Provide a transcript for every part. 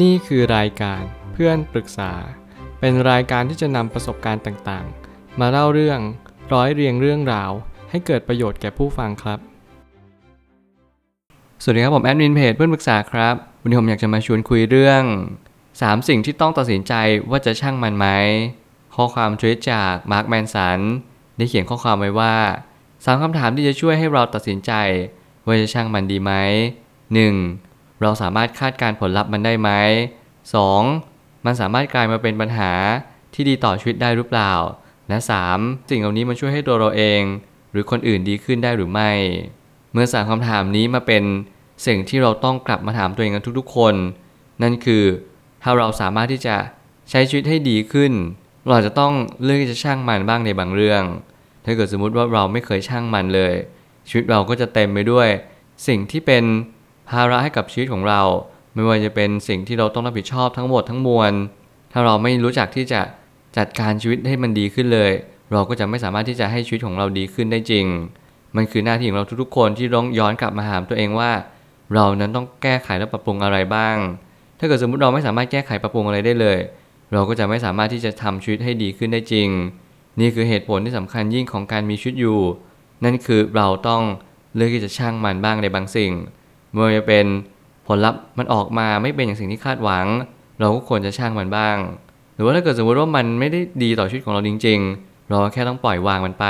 นี่คือรายการเพื่อนปรึกษา เป็นรายการที่จะนำประสบการณ์ต่างๆ มาเล่าเรื่องร้อยเรียงเรื่องราว ให้เกิดประโยชน์แก่ผู้ฟังครับ สวัสดีครับผมแอดมินเพจเพื่อนปรึกษาครับ วันนี้ผมอยากจะมาชวนคุยเรื่อง 3 สิ่งที่ต้องตัดสินใจว่าจะช่างมันไหม ข้อความทวิตจากมาร์คแมนสันได้เขียนข้อความไว้ว่าสามคำถามที่จะช่วยให้เราตัดสินใจ ว่าจะช่างมันดีไหม 1. เราสามารถคาดการณ์ผลลัพธ์มันได้ไหม 2. มันสามารถกลายมาเป็นปัญหาที่ดีต่อชีวิตได้หรือเปล่า และ 3. สิ่งเหล่านี้มันช่วยให้ตัวเราเอง หรือคนอื่นดีขึ้นได้หรือไม่ เมื่อสามคำถามนี้มาเป็นสิ่งที่เราต้องกลับมาถามตัวเองกันทุกๆ คน นั่นคือ ถ้าเราสามารถที่จะใช้ชีวิตให้ดีขึ้น เราจจะต้องเลือกที่จะช่างมันบ้างในบางเรื่อง ถ้าเกิดสมมุติว่าเราไม่เคยช่างมันเลย ชีวิตเราก็จะเต็มไปด้วย สิ่งที่เป็น ภาระให้กับชีวิตของเรา ไม่ว่าจะเป็นสิ่งที่เราต้องรับผิดชอบทั้งหมดทั้งมวล ถ้าเราไม่รู้จักที่จะจัดการชีวิตให้มันดีขึ้นเลย เราก็จะไม่สามารถที่จะให้ชีวิตของเราดีขึ้นได้จริง มันคือหน้าที่ของเราทุกๆคนที่ต้องย้อนกลับมาถามตัวเองว่า เรานั้นต้องแก้ไขและปรับปรุงอะไรบ้าง ถ้าเกิดสมมติเราไม่สามารถแก้ไขปรับปรุงอะไรได้เลย เราก็จะไม่สามารถที่จะทำชีวิตให้ดีขึ้นได้จริง นี่คือเหตุผลที่สำคัญยิ่งของการมีชีวิตอยู่ นั่นคือเราต้องเลือกที่จะช่างมันบ้างในบางสิ่ง ไม่ว่าจะเป็นผลลัพธ์มันออกมาไม่เป็นอย่างสิ่งที่คาดหวัง เราก็ควรจะช่างมันบ้าง หรือว่าถ้าเกิดสมมติว่ามันไม่ได้ดีต่อชีวิตของเราจริง ๆ เราแค่ต้องปล่อยวางมันไป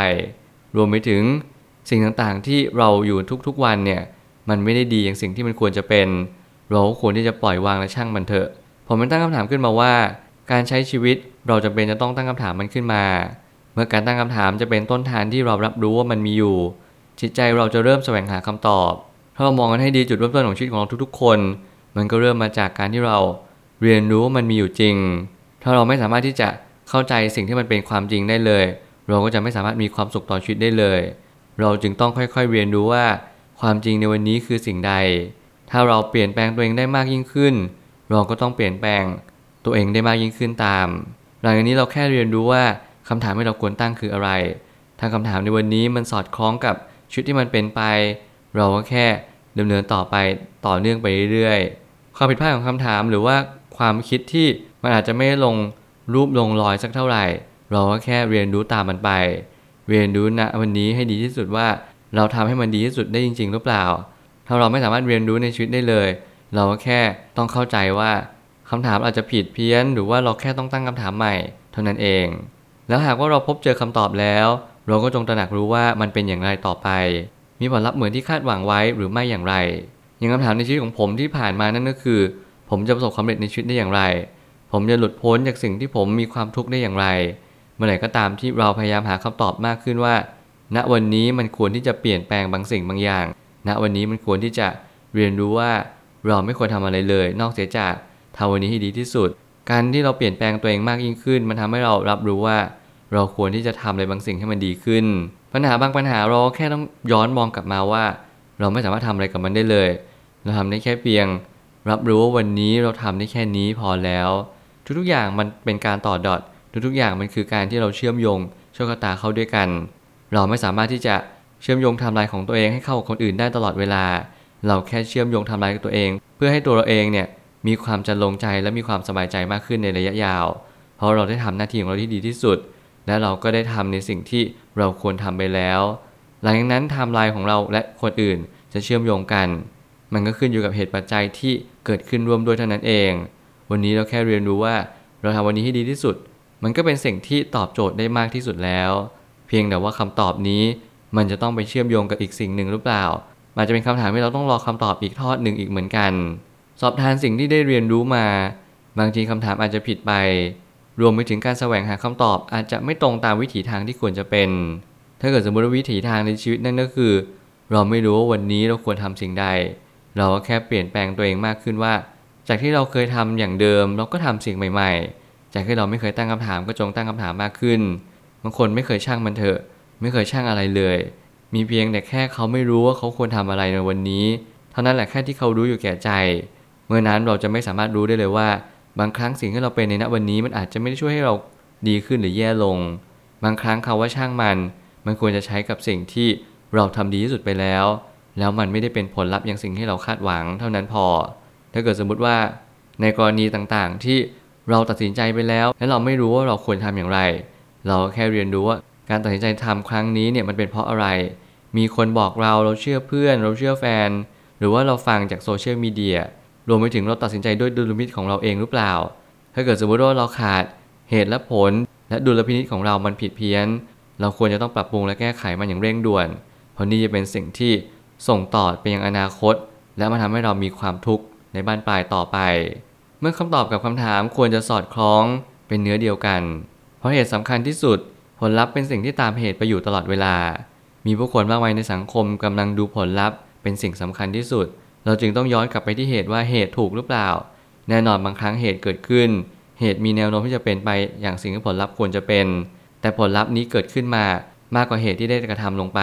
รวมไปถึงสิ่งต่างๆที่เราอยู่ทุกๆวันเนี่ยมันไม่ได้ดีอย่างสิ่งที่มันควรจะเป็น เราก็ควรที่จะปล่อยวางและช่างมันเถอะ ผมมันตั้งคำถามขึ้นมาว่า การใช้ชีวิตเราจะเป็นจะต้องตั้งคำถามมันขึ้นมา เมื่อการตั้งคำถามจะเป็นต้นทานที่เรารับรู้ว่ามันมีอยู่ จิตใจเราจะเริ่มแสวงหาคำตอบ ถ้าเรามองกันให้ดีจุดเริ่มต้นของชีวิตของเราทุกๆ คน มันก็เริ่มมาจากการที่เราเรียนรู้ว่ามันมีอยู่จริง ถ้าเราไม่สามารถที่จะเข้าใจสิ่งที่มันเป็นความจริงได้เลย เราก็จะไม่สามารถมีความสุขต่อชีวิตได้เลย เราจึงต้องค่อยๆเรียนรู้ว่า ความจริงในวันนี้คือสิ่งใด ถ้าเราเปลี่ยนแปลงตัวเองได้มากยิ่งขึ้น เราก็ต้องเปลี่ยนแปลงตัวเองได้มากยิ่งขึ้นตาม หลังจากนี้เราแค่เรียนรู้ว่าคำถามที่เราควรตั้งคืออะไร ถ้าคำถามในวันนี้มันสอดคล้องกับชุดที่มันเป็นไป เราก็แค่ดำเนินต่อไปต่อเนื่องไปเรื่อยๆ ความผิดพลาดของคำถามหรือว่าความคิดที่มันอาจจะไม่ลงรูปลงรอยสักเท่าไหร่ เราก็แค่เรียนรู้ตามมันไป เรียนรู้ณวันนี้ให้ดีที่สุดว่าเราทำให้มันดีที่สุดได้จริง ๆ หรือเปล่า ถ้าเราไม่สามารถเรียนรู้ในชีวิตได้เลย เราก็แค่ต้องเข้าใจว่าคำถามอาจจะผิดเพี้ยน หรือว่าเราแค่ต้องตั้งคำถามใหม่ เท่านั้นเอง แล้วหากว่าเราพบเจอคำตอบแล้ว เราก็จงตระหนักรู้ว่ามันเป็นอย่างไรต่อไป มีผลลัพธ์เหมือนที่คาดหวังไว้หรือไม่อย่างไร อย่างคำถามในชีวิตของผมที่ผ่านมานั่นก็คือ ผมจะประสบความสำเร็จในชีวิตได้อย่างไร ผมจะหลุดพ้นจากสิ่งที่ผมมีความทุกข์ได้อย่างไร เมื่อไหร่ก็ตามที่เราพยายามหาคำตอบมากขึ้นว่า ณวันนี้มันควรที่จะเปลี่ยนแปลงบางสิ่งบางอย่าง ณวันนี้มันควรที่จะเรียนรู้ว่าเราไม่ควรทำอะไรเลย นอกเสียจากทำวันนี้ให้ดีที่สุด การที่เราเปลี่ยนแปลงตัวเองมากยิ่งขึ้น มันทำให้เรารับรู้ว่า เราควรที่จะทำอะไรบางสิ่งให้มันดีขึ้น ปัญหาบางปัญหาเราแค่ต้องย้อนมองกลับมาว่า เราไม่สามารถทำอะไรกับมันได้เลย เราทำได้แค่เพียง รับรู้ว่าวันนี้เราทำได้แค่นี้พอแล้ว ทุกๆอย่างมันเป็นการต่อ dot ทุกๆอย่างมันคือการที่เราเชื่อมโยงโชคชะตาเข้าด้วยกัน เราไม่สามารถที่จะเชื่อมโยงทม์ไลน์ของตัวเองให้เข้ากับคนอื่นได้ตลอดเวลา เราแค่เชื่อมโยงทม์ไลน์กับตัวเอง เพื่อให้ตัวเราเองเนี่ยมีความจรรโลงใจและมีความสบายใจมากขึ้นในระยะยาว เพราะเราได้ทำหน้าที่ของเราที่ดีที่สุด และเราก็ได้ทำในสิ่งที่เราควรทำไปแล้ว หลังจากนั้นไทม์ไลน์ของเราและคนอื่นจะเชื่อมโยงกัน มันก็ขึ้นอยู่กับเหตุปัจจัยที่เกิดขึ้นร่วมด้วยเท่านั้นเอง วันนี้เราแค่เรียนรู้ว่าเราทำวันนี้ให้ดีที่สุด มันก็เป็นสิ่งที่ตอบโจทย์ได้มากที่สุดแล้ว เพียงแต่ว่าคำตอบนี้ มันจะต้องไปเชื่อมโยงกับอีกสิ่งหนึ่งหรือเปล่าอาจจะเป็นคำถามที่เราต้องรอคำตอบอีกทอดหนึ่งอีกเหมือนกัน สอบทานสิ่งที่ได้เรียนรู้มา บางทีคำถามอาจจะผิดไป รวมไปถึงการแสวงหาคำตอบอาจจะไม่ตรงตามวิถีทางที่ควรจะเป็น ถ้าเกิดสมมติว่าวิถีทางในชีวิตนั่นก็คือ เราไม่รู้ว่าวันนี้เราควรทำสิ่งใด เราก็แค่เปลี่ยนแปลงตัวเองมากขึ้นว่า จากที่เราเคยทำอย่างเดิม เราก็ทำสิ่งใหม่ ๆ จากที่เราไม่เคยตั้งคำถามก็จงตั้งคำถามมากขึ้น บางคนไม่เคยช่างมันเถอะ ไม่เคยช่างอะไรเลย มีเพียงแต่แค่เขาไม่รู้ว่าเขาควรทำอะไรในวันนี้ เท่านั้นแหละแค่ที่เขารู้อยู่แก่ใจ เมื่อนั้นเราจะไม่สามารถรู้ได้เลยว่า บางครั้งสิ่งที่เราเป็นในณวันนี้มันอาจจะไม่ได้ช่วยให้เราดีขึ้นหรือแย่ลง บางครั้งคาว่าช่างมัน มันควรจะใช้กับสิ่งที่เราทำดีที่สุดไปแล้ว แล้วมันไม่ได้เป็นผลลัพธ์อย่างสิ่งที่เราคาดหวังเท่านั้นพอ ถ้าเกิดสมมุติว่าในกรณีต่างๆ ที่เราตัดสินใจไปแล้ว และเราไม่รู้ว่าเราควรทำอย่างไร เราแค่เรียนรู้ว่าการตัดสินใจทำครั้งนี้เนี่ยมันเป็นเพราะอะไร มีคนบอกเราเราเชื่อเพื่อน เราเชื่อแฟน หรือว่าเราฟังจากโซเชียลมีเดีย รวมไปถึงเราตัดสินใจด้วยดุลพินิจของเราเองหรือเปล่า ถ้าเกิดสมมติว่าเราขาดเหตุและผล และดุลพินิจของเรามันผิดเพี้ยน เราควรจะต้องปรับปรุงและแก้ไขมันอย่างเร่งด่วน เพราะนี่จะเป็นสิ่งที่ส่งต่อไปยังอนาคต และมาทำให้เรามีความทุกข์ในบ้านปลายต่อไป เมื่อคำตอบกับคำถามควรจะสอดคล้องเป็นเนื้อเดียวกัน เพราะเหตุสำคัญที่สุด ผลลัพธ์เป็นสิ่งที่ตามเหตุไปอยู่ตลอดเวลา มีผู้คนมากมายในสังคมกำลังดูผลลัพธ์เป็นสิ่งสำคัญที่สุด เราจึงต้องย้อนกลับไปที่เหตุว่าเหตุถูกหรือเปล่า แน่นอนบางครั้งเหตุเกิดขึ้น เหตุมีแนวโน้มที่จะเป็นไปอย่างสิ่งที่ผลลัพธ์ควรจะเป็น แต่ผลลัพธ์นี้เกิดขึ้นมามากกว่าเหตุที่ได้กระทำลงไป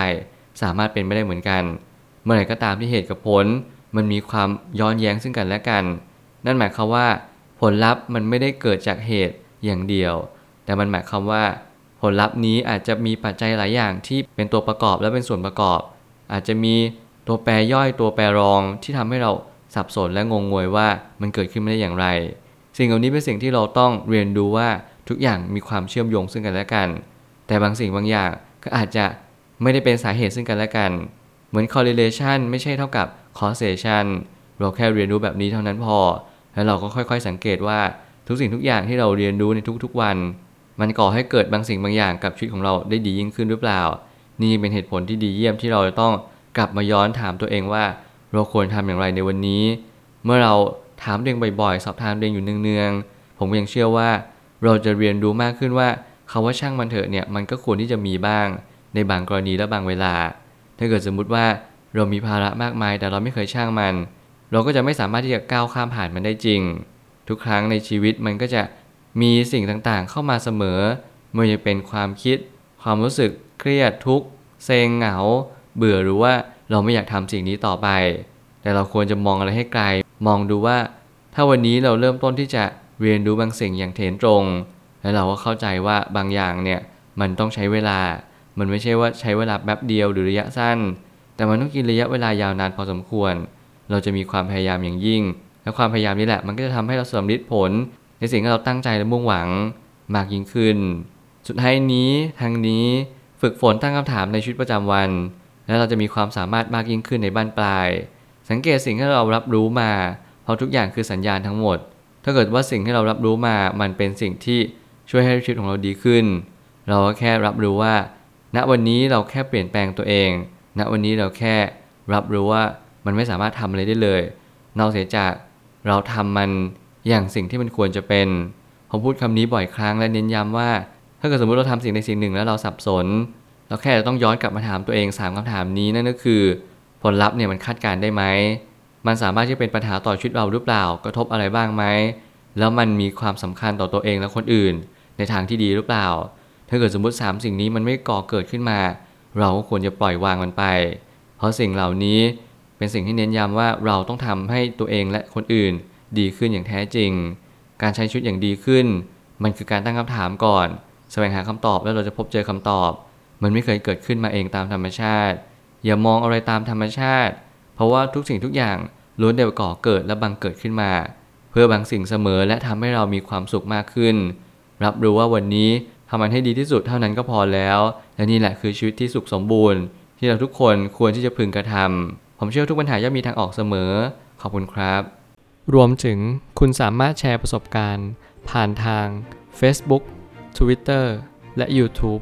สามารถเป็นไม่ได้เหมือนกัน เมื่อไหร่ก็ตามที่เหตุกับผล มันมีความย้อนแย้งซึ่งกันและกัน นั่นหมายความว่า ผลลัพธ์มันไม่ได้เกิดจากเหตุอย่างเดียว แต่มันหมายความว่า ผลลัพธ์นี้อาจจะมีปัจจัยหลายอย่างที่เป็นตัวประกอบและเป็นส่วนประกอบ อาจจะมี ตัวแปรย่อยตัวแปรรองที่ทำให้เราสับสนและงงงวยว่ามันเกิดขึ้นมาได้อย่างไร สิ่งเหล่านี้เป็นสิ่งที่เราต้องเรียนรู้ว่าทุกอย่างมีความเชื่อมโยงซึ่งกันและกัน แต่บางสิ่งบางอย่างก็อาจจะไม่ได้เป็นสาเหตุซึ่งกันและกัน เหมือน correlation ไม่ใช่เท่ากับ causation เราแค่เรียนรู้แบบนี้เท่านั้นพอ แล้วเราก็ค่อยๆ สังเกตว่าทุกสิ่งทุกอย่างที่เราเรียนรู้ในทุกๆวัน มันก่อให้เกิดบางสิ่งบางอย่างกับชีวิตของเราได้ดียิ่งขึ้นหรือเปล่า นี่เป็นเหตุผลที่ดีเยี่ยมที่เราจะต้อง กลับมาย้อนถามตัวเองว่า เราควรทำอย่างไรในวันนี้ เมื่อเราถามตัวเองบ่อยๆ สอบถามตัวเองอยู่เนืองๆผมยังเชื่อว่า เราจะเรียนรู้มากขึ้นว่าคาว่าช่างมันเถอะเนี่ยมันก็ควรที่จะมีบ้าง ในบางกรณีและบางเวลา ถ้าเกิดสมมุติว่าเรามีภาระมากมายแต่เราไม่เคยช่างมัน เราก็จะไม่สามารถที่จะก้าวข้ามผ่านมันได้จริง ทุกครั้งในชีวิตมันก็จะมีสิ่งต่างๆ เข้ามาเสมอไม่ว่าจะเป็นความคิด ความรู้สึกเครียดทุกข์เซงเหงา เบื่อหรือว่าเราไม่อยากทำสิ่งนี้ต่อไป แต่เราควรจะมองอะไรให้ไกล มองดูว่า ถ้าวันนี้เราเริ่มต้นที่จะเรียนรู้บางสิ่งอย่างเถนตรง แล้วเราก็เข้าใจว่าบางอย่างเนี่ยมันต้องใช้เวลา มันไม่ใช่ว่าใช้เวลาแป๊บเดียวหรือระยะสั้น แต่มันต้องกินระยะเวลายาวนานพอสมควร เราจะมีความพยายามอย่างยิ่ง และความพยายามนี้แหละมันก็จะทำให้เราสำเร็จผล ในสิ่งที่เราตั้งใจและมุ่งหวังมากยิ่งขึ้น สุดท้ายนี้ทางนี้ฝึกฝนตั้งคำถามในชีวิตประจำวัน แล้วเราจะมีความสามารถมากยิ่งขึ้นในบ้านปลาย สังเกตสิ่งที่เรารับรู้มา เพราะทุกอย่างคือสัญญาณทั้งหมด ถ้าเกิดว่าสิ่งที่เรารับรู้มา มันเป็นสิ่งที่ช่วยให้ชีวิตของเราดีขึ้น เราก็แค่รับรู้ว่า ณวันนี้เราแค่เปลี่ยนแปลงตัวเอง ณวันนี้เราแค่รับรู้ว่ามันไม่สามารถทำอะไรได้เลยนอกเสียจากเราทำมันอย่างสิ่งที่มันควรจะเป็น ผมพูดคำนี้บ่อยครั้งและเน้นย้ำว่า ถ้าเกิดสมมติเราทำสิ่งใดสิ่งหนึ่งแล้วเราสับสน เราแค่จะต้องย้อนกลับมาถามตัวเอง 3คำถามนี้นั่นก็คือ ผลลัพธ์เนี่ยมันคาดการได้ไหม มันสามารถที่จะเป็นปัญหาต่อชีวิตเราหรือเปล่า กระทบอะไรบ้างไหม แล้วมันมีความสำคัญต่อตัวเองและคนอื่น ในทางที่ดีหรือเปล่า ถ้าเกิดสมมติ 3 สิ่งนี้มันไม่ก่อเกิดขึ้นมา เราก็ควรจะปล่อยวางมันไป เพราะสิ่งเหล่านี้เป็นสิ่งที่เน้นย้ำว่าเราต้องทำให้ตัวเองและคนอื่น ดีขึ้นอย่างแท้จริง การใช้ชีวิตอย่างดีขึ้น มันคือการตั้งคำถามก่อน แสวงหาคำตอบแล้วเราจะพบเจอคำตอบ มันไม่เคยเกิดขึ้นมาเองตามธรรมชาติ อย่ามองอะไรตามธรรมชาติ เพราะว่าทุกสิ่งทุกอย่างล้วนแต่ก่อเกิดและบังเกิดขึ้นมา เพื่อบางสิ่งเสมอและทำให้เรามีความสุขมากขึ้น รับรู้ว่าวันนี้ทำมันให้ดีที่สุดเท่านั้นก็พอแล้ว และนี่แหละคือชีวิตที่สุขสมบูรณ์ ที่เราทุกคนควรที่จะพึงกระทำผมเชื่อทุกปัญหาย่อมมีทางออกเสมอ ขอบคุณครับ รวมถึงคุณสามารถแชร์ประสบการณ์ ผ่านทาง Facebook Twitter และ YouTube